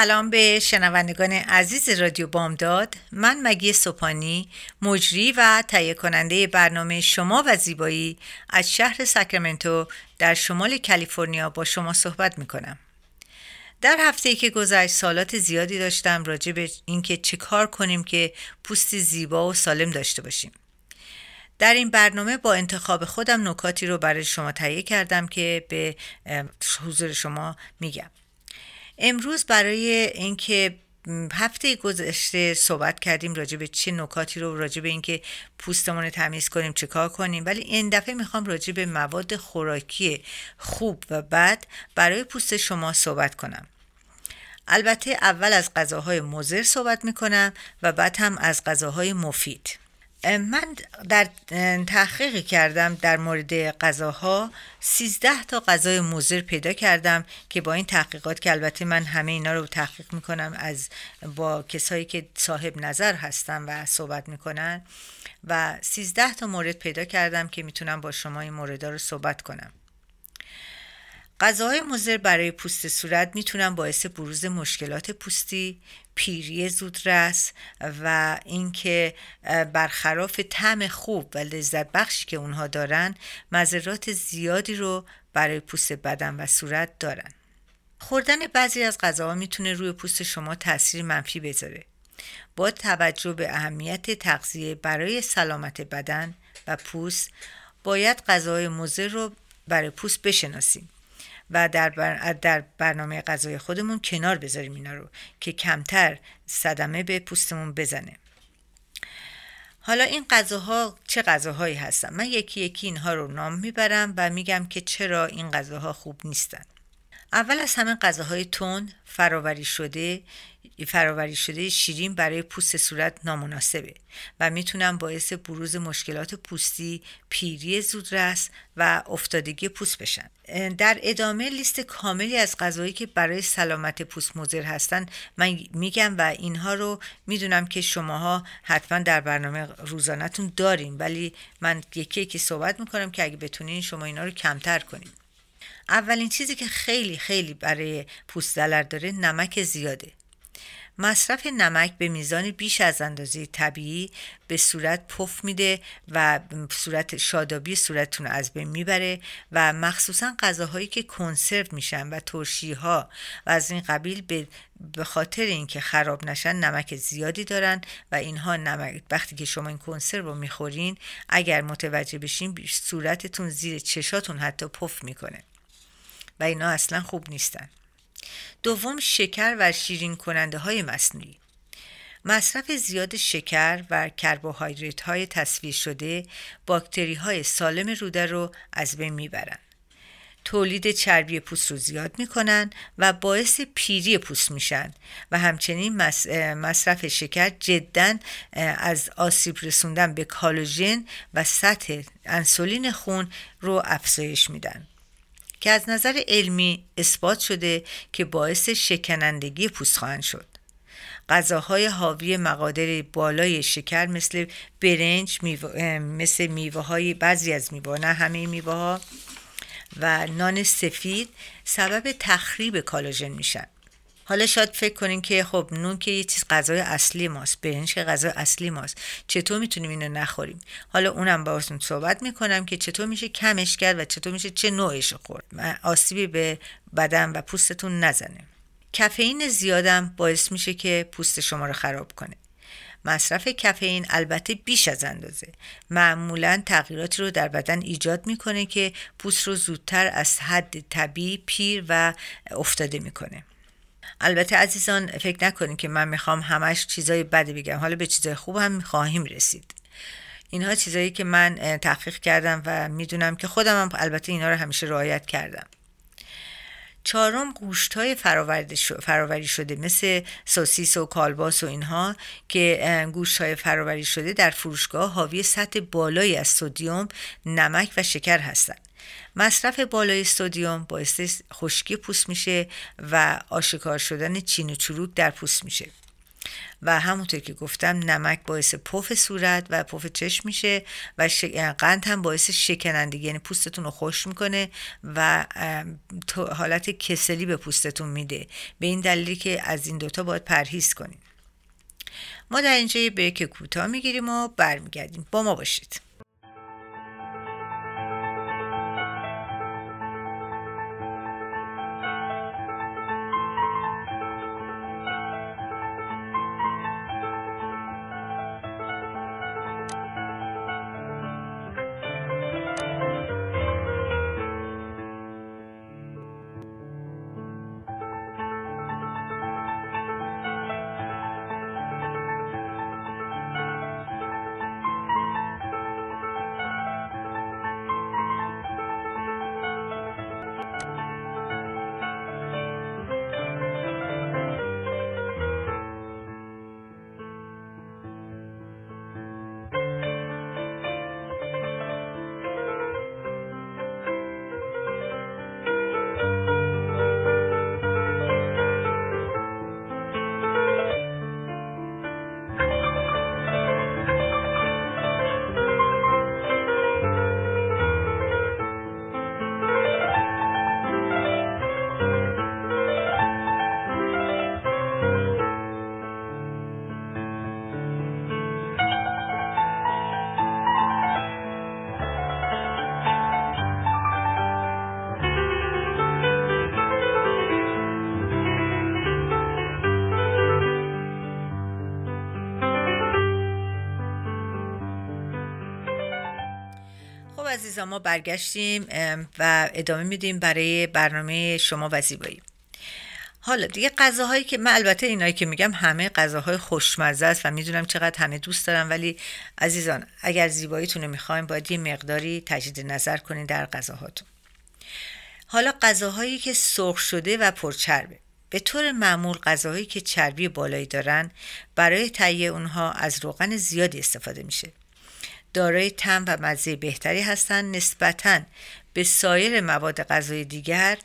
سلام به شنوندگان عزیز رادیو بامداد. من مگی سوپانی مجری و تهیه کننده برنامه شما و زیبایی از شهر ساکرامنتو در شمال کالیفرنیا با شما صحبت می کنم در هفته ای که گذشت سالات زیادی داشتم راجع به اینکه چه کار کنیم که پوست زیبا و سالم داشته باشیم. در این برنامه با انتخاب خودم نکاتی رو برای شما تهیه کردم که به حضور شما میگم. امروز برای اینکه هفته گذشته صحبت کردیم راجع به چه نکاتی رو راجع به اینکه پوستمون رو تمیز کنیم چه کار کنیم. ولی این دفعه می‌خوام راجع به مواد خوراکی خوب و بد برای پوست شما صحبت کنم. البته اول از غذاهای مضر صحبت می‌کنم و بعد هم از غذاهای مفید. من در تحقیق کردم در مورد غذاها. 13 تا غذای مضر پیدا کردم که با این تحقیقات که البته من همه اینا رو تحقیق می‌کنم از با کسایی که صاحب نظر هستن و صحبت می‌کنن و 13 تا مورد پیدا کردم که می‌تونم با شما این موردا رو صحبت کنم. غذاهای مضر برای پوست صورت می‌تونن باعث بروز مشکلات پوستی، پیری زودرس و اینکه برخلاف طعم خوب و لذت بخشی که اونها دارن مذرات زیادی رو برای پوست بدن و صورت دارن. خوردن بعضی از غذاها می‌تونه روی پوست شما تاثیر منفی بذاره. با توجه به اهمیت تغذیه برای سلامت بدن و پوست باید غذاهای مضر رو برای پوست بشناسیم. و در, در برنامه غذای خودمون کنار بذاریم اینا رو که کمتر صدمه به پوستمون بزنه. حالا این غذاها چه غذاهایی هستن؟ من یکی یکی اینها رو نام می‌برم و میگم که چرا این غذاها خوب نیستن. اول از همه غذاهای تون فراوری شده فراوری شده شیرین برای پوست صورت نامناسبه و می‌تونن باعث بروز مشکلات پوستی، پیری زودرس و افتادگی پوست بشن. در ادامه لیست کاملی از غذایی که برای سلامت پوست مضر هستن من میگم و اینها رو می‌دونم که شماها حتما در برنامه روزانهتون داریم ولی من یکی یکی صحبت می‌کنم که اگه بتونین شما اینا رو کمتر کنیم. اولین چیزی که خیلی خیلی برای پوست ضرر داره نمک زیاده مصرف نمک به میزان بیش از اندازه طبیعی به صورت پف میده و صورت شادابی صورتتون از بین می‌بره و مخصوصا غذاهایی که کنسرو میشن و ترشی ها و از این قبیل به به خاطر اینکه خراب نشن نمک زیادی دارن و اینها نمک وقتی که شما این کنسرو رو می‌خورین اگر متوجه بشین صورتتون زیر چشاتون حتی پف می‌کنه. و اینا اصلا خوب نیستن. دوم شکر و شیرین کننده های مصنوعی مصرف زیاد شکر و کربوهیدرات های تصویر شده باکتری های سالم روده رو از بین می‌برند. تولید چربی پوست رو زیاد می‌کنن و باعث پیری پوست میشن و همچنین مصرف شکر جدا از آسیب رسوندن به کالوژن و سطح انسولین خون رو افزایش میدن که از نظر علمی اثبات شده که باعث شکنندگی پوست خواهند شد. غذاهای حاوی مقادر بالای شکر مثل برنج مثل میوه های بعضی از میوه نه همه میوه ها و نان سفید سبب تخریب کالاژن میشن حالا شاید فکر کنین که خب نون که یه چیز غذای اصلی ماست برنج که غذای اصلی ماست. چطور می‌تونیم اینو نخوریم؟ حالا اونم باهاتون صحبت می‌کنم که چطور میشه کمش کرد و چطور میشه چه نوعش خورد. آسیبی به بدن و پوستتون نزنه. کافئین زیادم باعث میشه که پوست شما رو خراب کنه. مصرف کافئین البته بیش از اندازه. معمولا تغییراتی رو در بدن ایجاد می‌کنه که پوست رو زودتر از حد طبیعی پیر و افتاده می‌کنه. البته عزیزان فکر نکنید که من می‌خوام همش چیزای بدی بگم. حالا به چیزای خوب هم می‌خواهیم رسید. اینها چیزایی که من تحقیق کردم و می‌دونم که خودم هم البته اینا رو همیشه رعایت کردم. چهارم گوشت های فراوری شده مثل سوسیس و کالباس و اینها که گوشت های فراوری شده در فروشگاه حاوی سطح بالایی از سودیوم نمک و شکر هستند. مصرف بالای سودیوم باعث خشکی پوست میشه و آشکار شدن چین و چروک در پوست میشه. و همونطور که گفتم نمک باعث پف صورت و پف چشم میشه و قند هم باعث شکنندگی یعنی پوستتون رو خوش می‌کنه و حالت کسلی به پوستتون میده. به این دلیلی که از این دوتا باید پرهیز کنیم. ما در اینجا یه بریک کوتاه می‌گیریم و برمیگردیم. با ما باشید. عزیزان ما برگشتیم و ادامه میدیم برای برنامه شما و زیبایی حالا دیگه غذاهایی که من البته اینایی که میگم همه غذاهای خوشمزه است و می‌دونم چقدر همه دوست دارم ولی عزیزان اگر زیباییتون رو می‌خوایم باید یه مقداری تجدید نظر کنید در غذاهاتون. حالا غذاهایی که سرخ شده و پرچربه. به طور معمول غذاهایی که چربی بالایی دارن برای تهیه اونها از روغن زیادی استفاده میشه. دارای تم و مزه بهتری هستند نسبتا به سایر مواد غذایی دیگر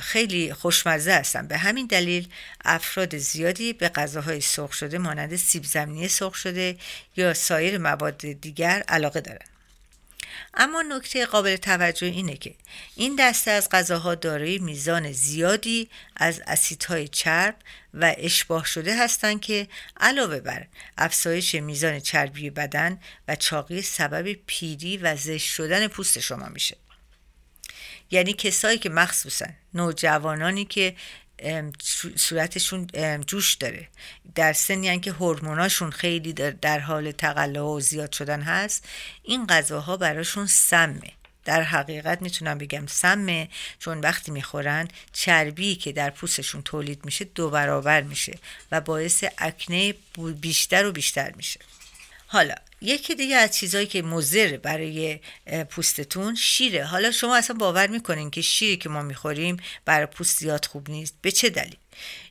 خیلی خوشمزه هستند به همین دلیل افراد زیادی به غذاهای سرخ شده مانند سیب زمینی سرخ شده یا سایر مواد دیگر علاقه دارند اما نکته قابل توجه اینه که این دسته از غذاها دارای میزان زیادی از اسیدهای چرب و اشباه شده هستند که علاوه بر افزایش میزان چربی بدن و چاقی سبب پیری و زشت شدن پوست شما میشه. یعنی کسایی که مخصوصا نوجوانانی که صورتشون جوش داره. در سنی که هورموناشون خیلی در حال تقلا و زیاد شدن هست این غذاها براشون سمه. در حقیقت می‌تونم بگم سمه چون وقتی می‌خورن چربی که در پوستشون تولید میشه دو برابر میشه و باعث اکنه بیشتر و بیشتر میشه. حالا یکی دیگه از چیزهایی که مضر برای پوستتون شیره. حالا شما اصلا باور می‌کنین که شیری که ما می‌خوریم برای پوست زیاد خوب نیست. به چه دلیل؟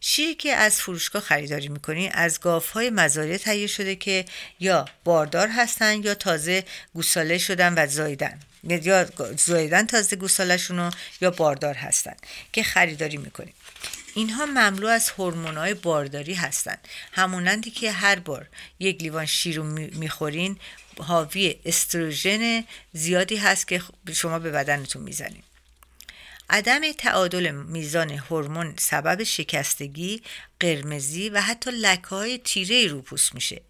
شیری که از فروشگاه خریداری می‌کنین از گاف های مزارع تهیه شده که یا باردار هستن یا تازه گوساله شدن و زایدن یا زایدن تازه گوسالشون یا باردار هستن که خریداری می‌کنیم اینها مملو از هورمون‌های بارداری هستند همونندی که هر بار یک لیوان شیر رو می‌خورین حاوی استروژن زیادی هست که شما به بدنتون می‌زنید عدم تعادل میزان هورمون سبب شکستگی، قرمزی و حتی لکه های تیره رو پوست میشه.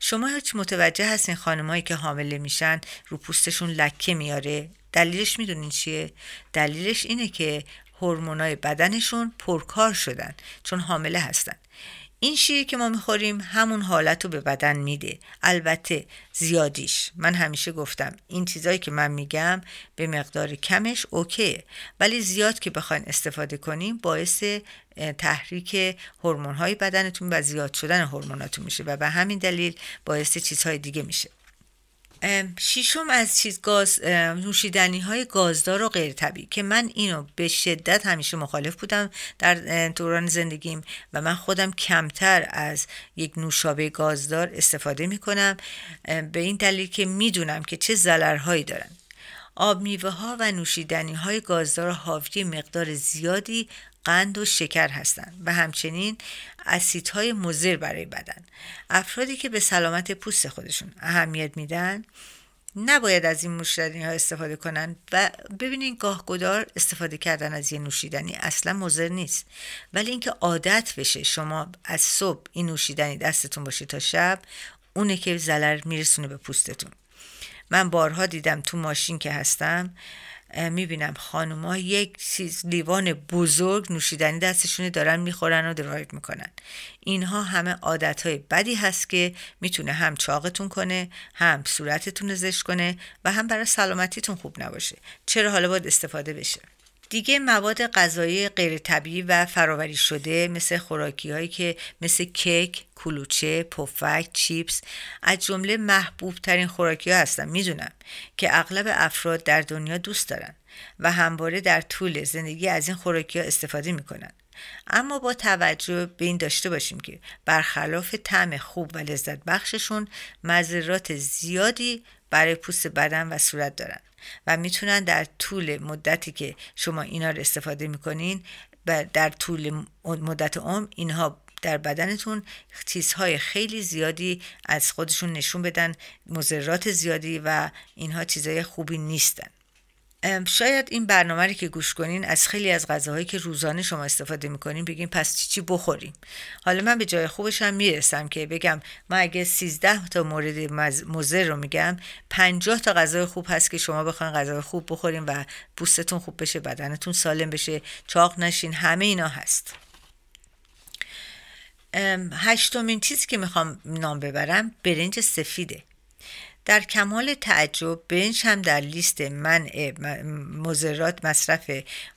شما هیچ متوجه هستین خانمایی که حامله میشن رو پوستشون لکه میاره؟ دلیلش می‌دونین چیه؟ دلیلش اینه که هورمونای بدنشون پرکار شدن چون حامله هستن. این شیری که ما می‌خوریم همون حالت رو به بدن میده. البته زیادیش. من همیشه گفتم این چیزایی که من میگم به مقدار کمش اوکیه. ولی زیاد که بخواین استفاده کنیم باعث تحریک هورمون‌های بدنتون و زیاد شدن هورموناتون میشه و به همین دلیل باعث چیزهای دیگه میشه. شیشم از چیز گاز نوشیدنی های گازدار و غیر طبیعی که من اینو به شدت همیشه مخالف بودم در دوران زندگیم و من خودم کمتر از یک نوشابه گازدار استفاده می کنم به این دلیل که می‌دونم که چه ضررهایی دارن. آب میوه ها و نوشیدنی های گازدار حاوی مقدار زیادی قند و شکر هستند و همچنین اسیدهای مضر برای بدن. افرادی که به سلامت پوست خودشون اهمیت میدن نباید از این نوشیدنی ها استفاده کنن و ببینین گاهگدار استفاده کردن از یه نوشیدنی اصلا مضر نیست. ولی اینکه عادت بشه شما از صبح این نوشیدنی دستتون باشه تا شب اونه که ضرر میرسونه به پوستتون. من بارها دیدم تو ماشین که هستم می‌بینم خانوما یک چیز لیوان بزرگ نوشیدنی دستشونه دارن می‌خورن و درایو می‌کنن. اینها همه عادت های بدی هست که می‌تونه هم چاقتون کنه هم صورتتون زشت کنه و هم برای سلامتیتون خوب نباشه. چرا حالا باید استفاده بشه؟ دیگه مواد غذایی غیر طبیعی و فراوری شده مثل خوراکی هایی که مثل کیک، کلوچه، پفک، چیپس از جمله محبوب ترین خوراکی ها هستن. می‌دونم که اغلب افراد در دنیا دوست دارن و همواره در طول زندگی از این خوراکی ها استفاده می‌کنن. اما با توجه به این داشته باشیم که برخلاف طعم خوب و لذت بخششون مذرات زیادی برای پوست بدن و صورت دارن و می‌تونن در طول مدتی که شما اینا رو استفاده می‌کنین و در طول مدت عمر اینها در بدنتون چیزهای خیلی زیادی از خودشون نشون بدن مضرات زیادی و اینها چیزهای خوبی نیستن. شاید این برنامه رو که گوش کنین از خیلی از غذاهایی که روزانه شما استفاده می‌کنین بگین پس چی چی بخوریم. حالا من به جای خوبش هم می‌رسم که بگم ما اگه 13 تا مورد مزر رو میگم 50 تا غذای خوب هست که شما بخواین غذای خوب بخورین و پوستتون خوب بشه بدنتون سالم بشه چاق نشین همه اینا هست. هشتمین چیزی که می‌خوام نام ببرم برنج سفیده. در کمال تعجب بنج هم در لیست منع مزرات مصرف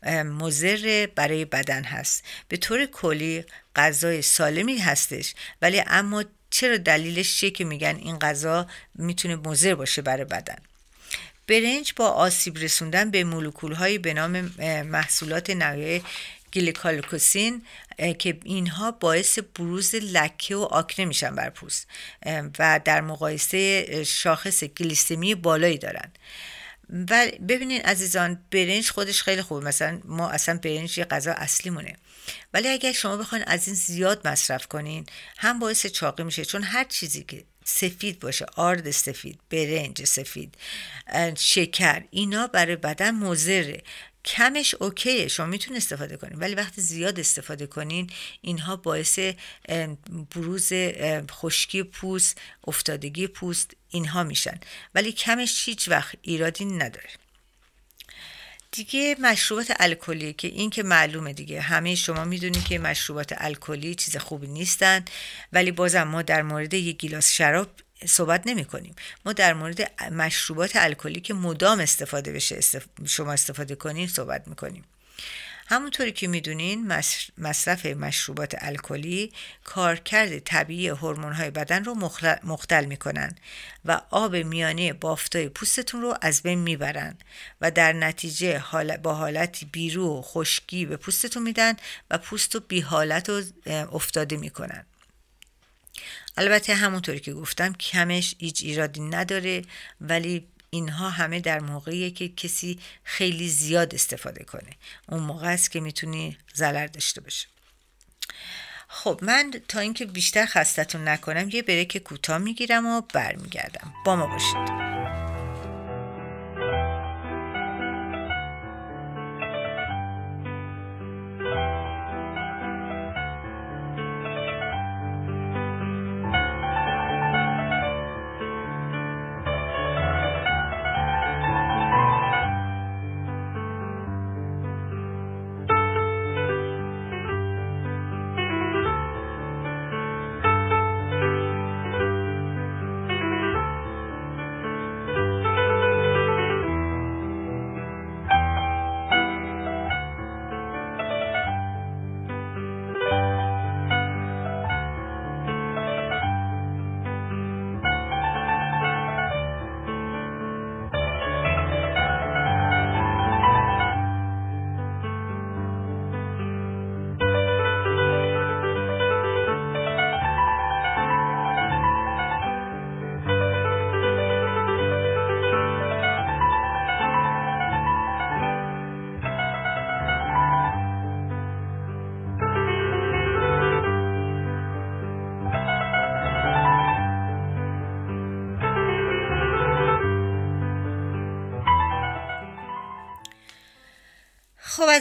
مزر برای بدن هست. به طور کلی غذای سالمی هستش ولی اما چرا دلیلش چیه که میگن این غذا می‌تونه مضر باشه برای بدن؟ برنج با آسیب رسوندن به مولکول به نام محصولات نوعی گلیکالوکوسین که اینها باعث بروز لکه و آکنه میشن بر پوست و در مقایسه شاخص گلیسمی بالایی دارن. و ببینین عزیزان برنج خودش خیلی خوبه. مثلا ما اصلا برنج یه غذا اصلی مونه ولی اگر شما بخواین از این زیاد مصرف کنین هم باعث چاقی میشه. چون هر چیزی که سفید باشه آرد سفید برنج سفید شکر اینا برای بدن مضره. کمش اوکیه. شما می‌تونید استفاده کنین ولی وقتی زیاد استفاده کنین اینها باعث بروز خشکی پوست افتادگی پوست اینها میشن. ولی کمش هیچ وقت ایرادی نداره. دیگه مشروبات الکلی که این که معلومه دیگه. همه شما می‌دونید که مشروبات الکلی چیز خوبی نیستن. ولی بازم ما در مورد یک گیلاس شراب صحبت نمی کنیم ما در مورد مشروبات الکلی که مدام استفاده بشه شما استفاده کنین صحبت می‌کنیم. همونطوری که می‌دونین مصرف مشروبات الکلی کارکرد طبیعی های بدن رو مختل می‌کنن و آب میانه بافتای پوستتون رو از بین می‌برن و در نتیجه با حالتی بیرو و خشکی به پوستتون میدن و پوست رو بی حالت و افتاده می‌کنن. البته همونطوری که گفتم کمش هیچ ایرادی نداره ولی اینها همه در موقعیه که کسی خیلی زیاد استفاده کنه. اون موقع است که می‌تونی ضرر داشته باشه خب من تا اینکه بیشتر خستتون نکنم یه بریک کوتاه می‌گیرم و برمیگردم. با ما باشید.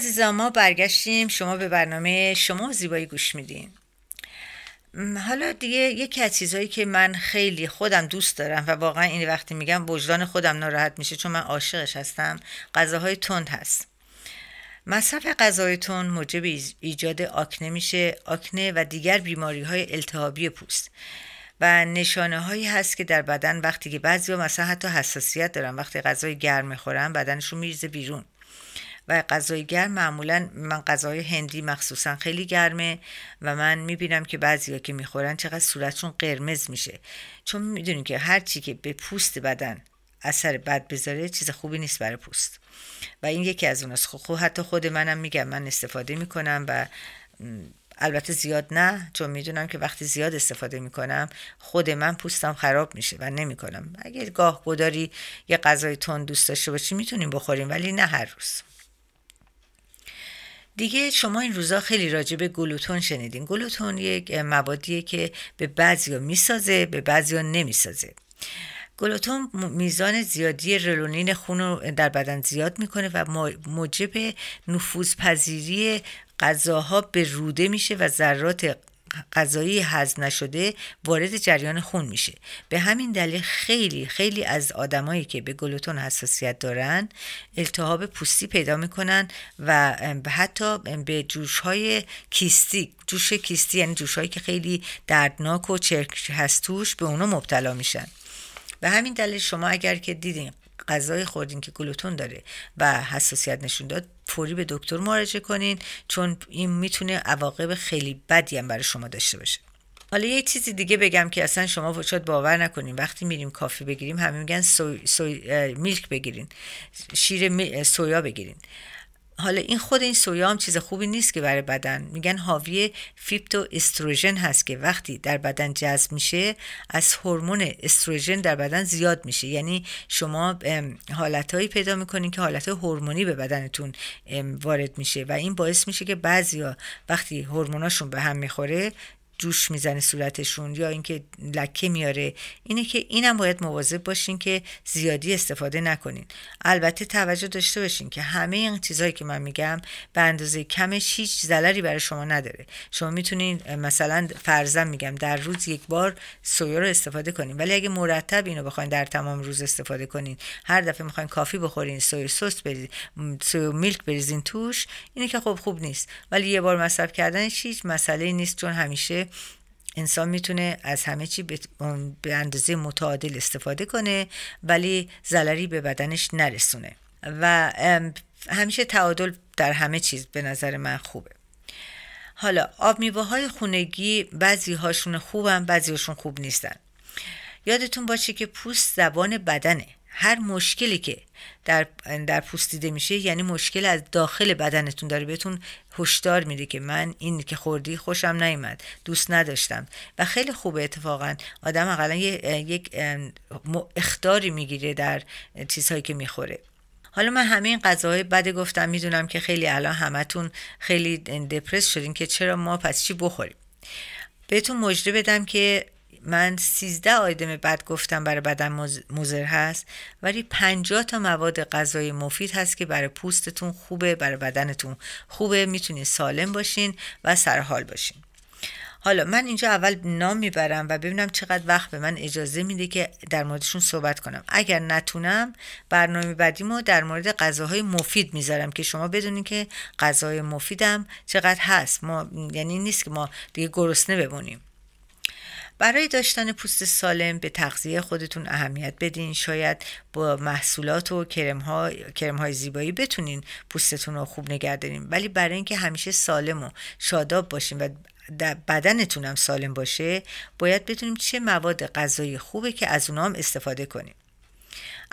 عزیزان ما برگشتیم. شما به برنامه شما زیبایی گوش میدین. حالا دیگه یکی از چیزهایی که من خیلی خودم دوست دارم و واقعا این وقتی میگم وجدان خودم ناراحت میشه چون من عاشقش هستم غذاهای تند هست. مصرف غذای تند موجب ایجاد آکنه میشه. آکنه و دیگر بیماری های التهابی پوست. و نشانه هایی هست که در بدن وقتی که بعضی مثلا حتی حساسیت دارن وقتی غذای گرم می‌خورن بدنشون میریزه بیرون. و غذای گرم معمولا من غذای هندی مخصوصا خیلی گرمه و من می‌بینم که بعضیا که می‌خورن چقدر صورتشون قرمز میشه. چون می‌دونیم که هر چی که به پوست بدن اثر بد بذاره چیز خوبی نیست برای پوست. و این یکی از اوناست. خب, خب حتی خود منم میگم من استفاده می‌کنم و البته زیاد نه چون می‌دونم که وقتی زیاد استفاده می‌کنم خود من پوستم خراب میشه و نمی‌کنم. اگر گاه بداری یه غذای تند دوست داشته باشی می‌تونیم بخوریم ولی نه هر روز. دیگه شما این روزا خیلی راجع به گلوتون شنیدین. گلوتون یک موادیه که به بعضیا می‌سازه به بعضیا نمی‌سازه. گلوتون میزان زیادی رلونین خون رو در بدن زیاد می‌کنه و موجب نفوذپذیری غذاها به روده میشه و ذرات غذایی هضم نشده وارد جریان خون میشه. به همین دلیل خیلی خیلی از آدمایی که به گلوتون حساسیت دارن التهاب پوستی پیدا می‌کنن و حتی به جوش های کیستی جوش کیستی یعنی جوش هایی که خیلی دردناک و چرک هست توش به اونا مبتلا میشن. به همین دلیل شما اگر که دیدین غذای خوردین که گلوتون داره و حساسیت نشون داد فوری به دکتر مراجعه کنین چون این می‌تونه عواقب خیلی بدی هم برای شما داشته باشه. حالا یه چیزی دیگه بگم که اصلا شما شاید باور نکنین. وقتی میریم کافی بگیریم همه میگن سوی, سوی میلک بگیرین شیر سویا بگیرین. حالا این خود این سویا هم چیز خوبی نیست که برای بدن. میگن حاوی فیپتو استروژن هست که وقتی در بدن جذب میشه از هورمون استروژن در بدن زیاد میشه. یعنی شما حالتهایی پیدا می‌کنین که حالت هورمونی به بدنتون وارد میشه و این باعث میشه که بعضیا وقتی هورموناشون به هم می‌خوره جوش می‌زنه صورتشون یا اینکه لکه میاره اینه که اینم باید مواظب باشین که زیادی استفاده نکنین. البته توجه داشته باشین که همه این چیزهایی که من میگم به اندازه کمش هیچ ضرری برای شما نداره. شما می‌تونین مثلا فرزن میگم در روز یک بار سویا رو استفاده کنین ولی اگه مرتب اینو بخواین در تمام روز استفاده کنین هر دفعه می‌خواین کافی بخورین سویا سس بریزین سویا میلک بریزین توش اینه که خب خوب نیست. ولی یه بار مصرف کردنش هیچ مسئله نیست چون همیشه انسان می‌تونه از همه چی به اندازه متعادل استفاده کنه ولی ضرری به بدنش نرسونه. و همیشه تعادل در همه چیز به نظر من خوبه. حالا آب میوه های خونگی بعضی هاشون خوبن بعضی هاشون خوب نیستن. یادتون باشه که پوست زبان بدنه. هر مشکلی که در در پوست دیده میشه یعنی مشکل از داخل بدنتون داره بهتون هشدار میده که من این که خوردی خوشم نیومد دوست نداشتم. و خیلی خوبه اتفاقا آدم اقلا یک اختاری می‌گیره در چیزهایی که می‌خوره. حالا من همه این غذاهای بده گفتم می‌دونم که خیلی الان همتون خیلی دپرس شدین که چرا ما پس چی بخوریم؟ بهتون مجده بدم که من سیزده آیدم بد گفتم برای بدن مزر هست ولی پنجاه تا مواد غذایی مفید هست که برای پوستتون خوبه برای بدنتون خوبه می‌تونین سالم باشین و سرحال باشین. حالا من اینجا اول نام می‌برم و ببینم چقدر وقت به من اجازه میده که در موردشون صحبت کنم. اگر نتونم برنامه بعدیمو در مورد غذاهای مفید می‌ذارم که شما بدونین که غذای مفیدم چقدر هست. ما یعنی نیست که ما دیگه گرسنه بمونیم. برای داشتن پوست سالم به تغذیه خودتون اهمیت بدین. شاید با محصولات و کرم, ها، های زیبایی بتونین پوستتون رو خوب نگه دارین. ولی برای اینکه همیشه سالم و شاداب باشین و بدنتون هم سالم باشه باید بدونیم چه مواد غذایی خوبه که از اونها هم استفاده کنیم.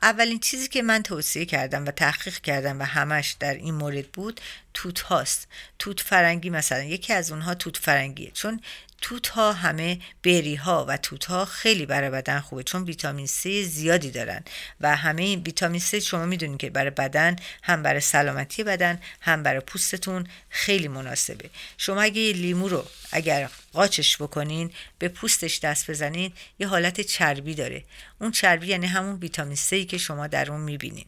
اولین چیزی که من توصیه کردم و تحقیق کردم و همش در این مورد بود توت هاست. توت فرنگی مثلا. یکی از اونها توت فرنگیه. چون توت ها همه بری ها و توت ها خیلی برای بدن خوبه چون ویتامین C زیادی دارن و همه ویتامین C شما می‌دونید که برای بدن هم برای سلامتی بدن هم برای پوستتون خیلی مناسبه. شما اگه یه لیمو رو اگر قاچش بکنین به پوستش دست بزنین یه حالت چربی داره. اون چربی یعنی همون ویتامین C که شما در اون می‌بینین.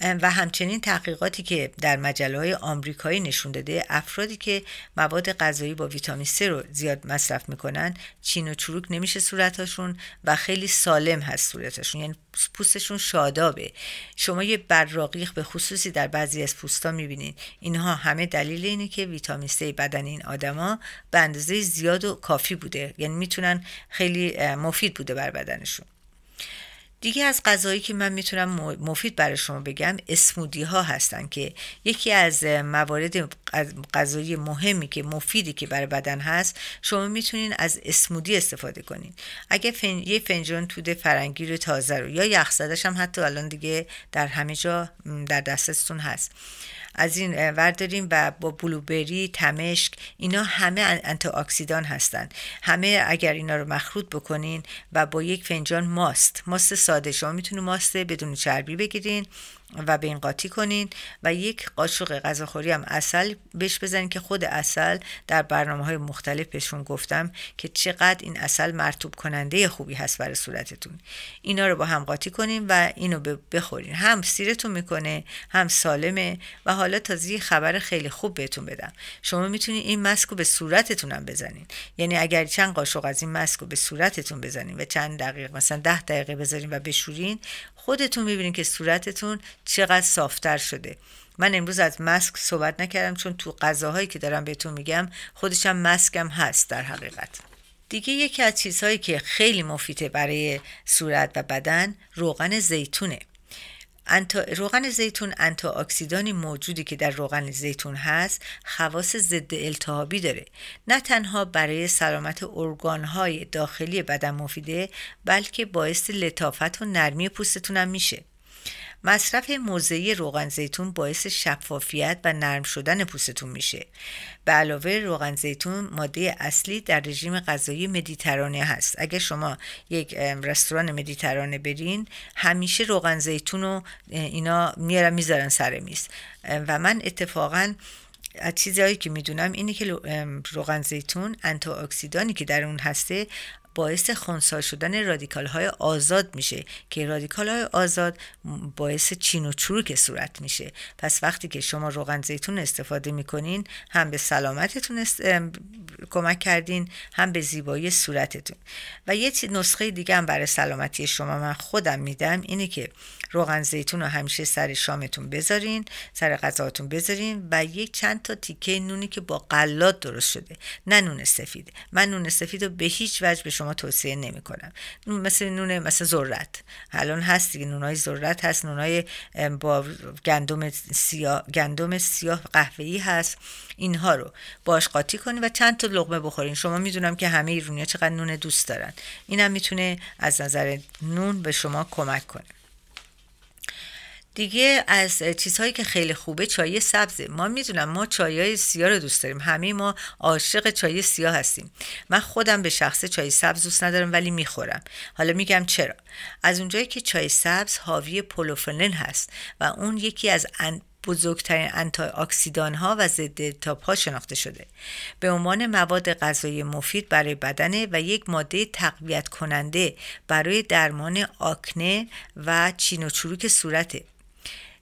و همچنین تحقیقاتی که در مجله آمریکایی نشون داده افرادی که مواد غذایی با ویتامین C رو زیاد مصرف می‌کنن چین و چروک نمیشه صورتاشون و خیلی سالم هست صورتشون یعنی پوستشون شادابه. شما یه براقیق به خصوصی در بعضی از پوستا می‌بینین. اینها همه دلیل اینه که ویتامین C بدن این آدما به اندازه زیاد و کافی بوده. یعنی می‌تونن خیلی مفید بوده بر بدنشون. دیگه از غذایی که من می‌تونم مفید برای شما بگم اسمودی ها هستن که یکی از موارد غذایی مهمی که مفیدی که برای بدن هست شما می‌تونین از اسمودی استفاده کنین. اگه فن... یه فنجان توده فرنگی تازه رو یا یخزدش هم حتی الان دیگه در همه جا در دستتون هست. از این ورداریم و با بلوبری تمشک اینا همه انتی اکسیدان هستن. همه اگر اینا رو مخلوط بکنین و با یک فنجان ماست ماست ساده. شما می‌تونید ماست بدون چربی بگیرین. و به این قاطی کنین و یک قاشق غذاخوری هم اصل بهش بزنین که خود اصل در برنامه های مختلف بهشون گفتم که چقدر این اصل مرتوب کننده خوبی هست برای صورتتون. اینا رو با هم قاطی کنین و اینو بخورین. هم سیرتون می‌کنه هم سالمه و حالا تازه خبر خیلی خوب بهتون بدم. شما می‌تونین این مسک رو به صورتتون هم بزنین. یعنی اگر چند قاشق از این مسک به صورتتون بزنین و چند دقیقه مثلا ده دقیقه بذارین و بشورین خودتون می‌بینین که صورتتون چقدر صافتر شده. من امروز از مسک صحبت نکردم چون تو غذاهایی که دارم بهتون میگم خودشم مسکم هست در حقیقت. دیگه یکی از چیزهایی که خیلی مفیده برای صورت و بدن روغن زیتونه. روغن زیتون انتا اکسیدانی موجودی که در روغن زیتون هست خواص ضد التهابی داره. نه تنها برای سلامت ارگانهای داخلی بدن مفیده بلکه باعث لطافت و نرمی پوستتون هم میشه. مصرف موضعی روغن زیتون باعث شفافیت و نرم شدن پوستتون میشه. به علاوه روغن زیتون ماده اصلی در رژیم غذایی مدیترانه هست. اگر شما یک رستوران مدیترانه برین همیشه روغن زیتون رو اینا میارن می‌ذارن سر میز. و من اتفاقا از چیزهایی که می‌دونم اینه که روغن زیتون اکسیدانی که در اون هسته باعث خونسا شدن رادیکال های آزاد میشه که رادیکال های آزاد باعث چین و چروک صورت میشه. پس وقتی که شما روغن زیتون استفاده می‌کنین هم به سلامتتون است... کمک کردین هم به زیبایی صورتتون. و یه نسخه دیگه هم برای سلامتی شما من خودم میدم اینه که روغن زیتون رو همیشه سر شامتون بذارین سر غذاتون بذارین و یک چند تا تیکه نونی که با قلات درست شده. نه نون سفید. من نون سفید رو به هیچ وجه به شما توصیه نمی کنم مثل نون مثل ذرت. الان هست دیگه. نونای ذرت هست. نونای با گندم سیاه گندم سیاه قهوه‌ای هست. اینها رو باش قاطی کنید و چند تا لقمه بخورین. شما می‌دونم که همه ایرونیا چقدر نون دوست دارن. اینم می‌تونه از نظر نون به شما کمک کنه. دیگه از چیزهایی که خیلی خوبه چای سبزه ما می‌دونم ما چای سیاه رو دوست داریم. همه ما عاشق چای سیاه هستیم. من خودم به شخص چای سبز دوست ندارم ولی می‌خورم. حالا میگم چرا. از اونجایی که چای سبز حاوی پولوفنن هست و اون یکی از بزرگترین انتی اکسیدان ها و ضد التهاب ها شناخته شده. به عنوان مواد غذایی مفید برای بدنه و یک ماده تقویت کننده برای درمان آکنه و چین و چروک صورته.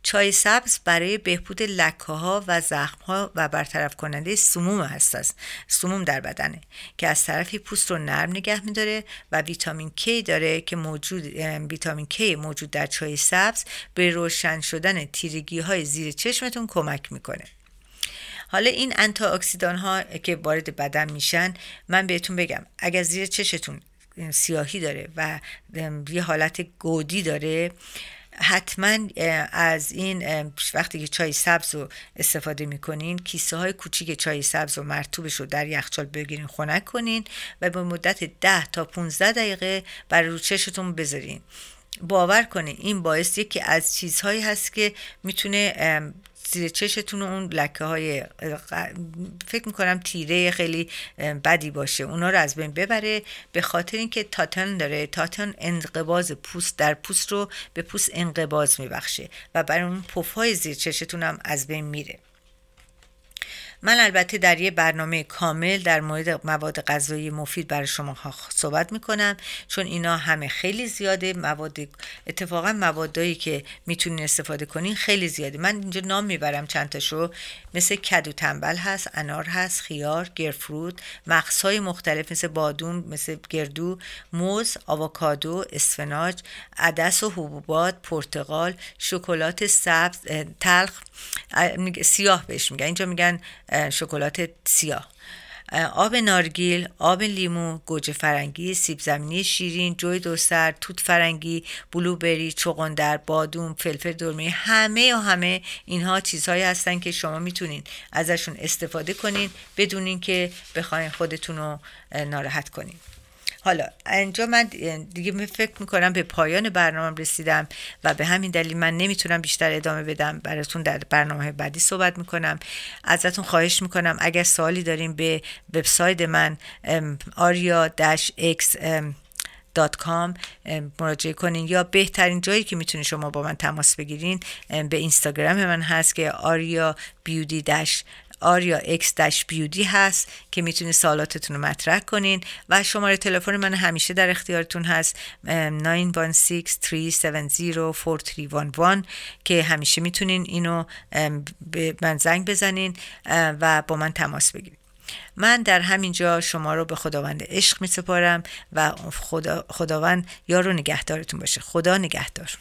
چای سبز برای بهبود لکه ها و زخم ها و برطرف کننده سموم هست. است سموم در بدنه که از طرفی پوست رو نرم نگه میداره و ویتامین K داره که موجود ویتامین K موجود در چای سبز به روشن شدن تیرگی های زیر چشمتون کمک می‌کنه. حالا این انتی اکسیدان ها که وارد بدن میشن من بهتون بگم اگر زیر چشتون سیاهی داره و یه حالت گودی داره حتما از این وقتی که چای سبز رو استفاده می‌کنین کیسه های کوچیک چای سبز و مرتوبش رو در یخچال بگیرین خنک کنین و به مدت 10 تا 15 دقیقه برای رو چشتون بذارین. باور کنین این باعث یکی از چیزهایی هست که می‌تونه زیر چشتون اون لکه های فکر می‌کنم تیره خیلی بدی باشه. اونا رو از بین ببره. به خاطر اینکه تاتن داره تاتن انقباز پوست در پوست رو به پوست انقباز میبخشه و برای اون پف های زیر چشتون هم از بین میره. من البته در یه برنامه کامل در مورد مواد غذایی مفید برای شما صحبت می‌کنم چون اینا همه خیلی زیاده. مواد اتفاقا موادایی که می‌تونین استفاده کنین خیلی زیاده. من اینجا نام می‌برم چند تاشو. مثل کدو تنبل هست انار هست خیار گرفروت مغزهای مختلف مثل بادوم مثل گردو موز آووکادو اسفناج عدس و حبوبات پرتقال شکلات سبز تلخ سیاه بهش میگن. اینجا میگن شکلات سیاه. آب نارگیل، آب لیمو، گوجه فرنگی، سیب زمینی شیرین، جوی دوسر، توت فرنگی، بلوبری، چغندر، بادوم، فلفل دلمه همه و همه اینها چیزهایی هستن که شما می‌تونین ازشون استفاده کنین بدون اینکه بخواین خودتون رو ناراحت کنین. حالا اینجا من دیگه فکر می‌کنم به پایان برنامه رسیدم و به همین دلیل من نمی‌تونم بیشتر ادامه بدم. براتون در برنامه بعدی صحبت می‌کنم. ازتون خواهش می‌کنم اگر سوالی داریم به وبسایت من آریا x کام مراجعه کنین یا بهترین جایی که می‌تونین شما با من تماس بگیرین به اینستاگرام من هست که آریا بیودی آریا اکس داش بیودی هست که می‌تونید سوالاتتون رو مطرح کنین و شماره تلفن من همیشه در اختیارتون هست 916-370-4311 که همیشه می‌تونین اینو به من زنگ بزنین و با من تماس بگیرید من در همین جا شما رو به خداوند عشق می سپارم و خدا خداوند یار و نگهدارتون باشه. خدا نگهدار.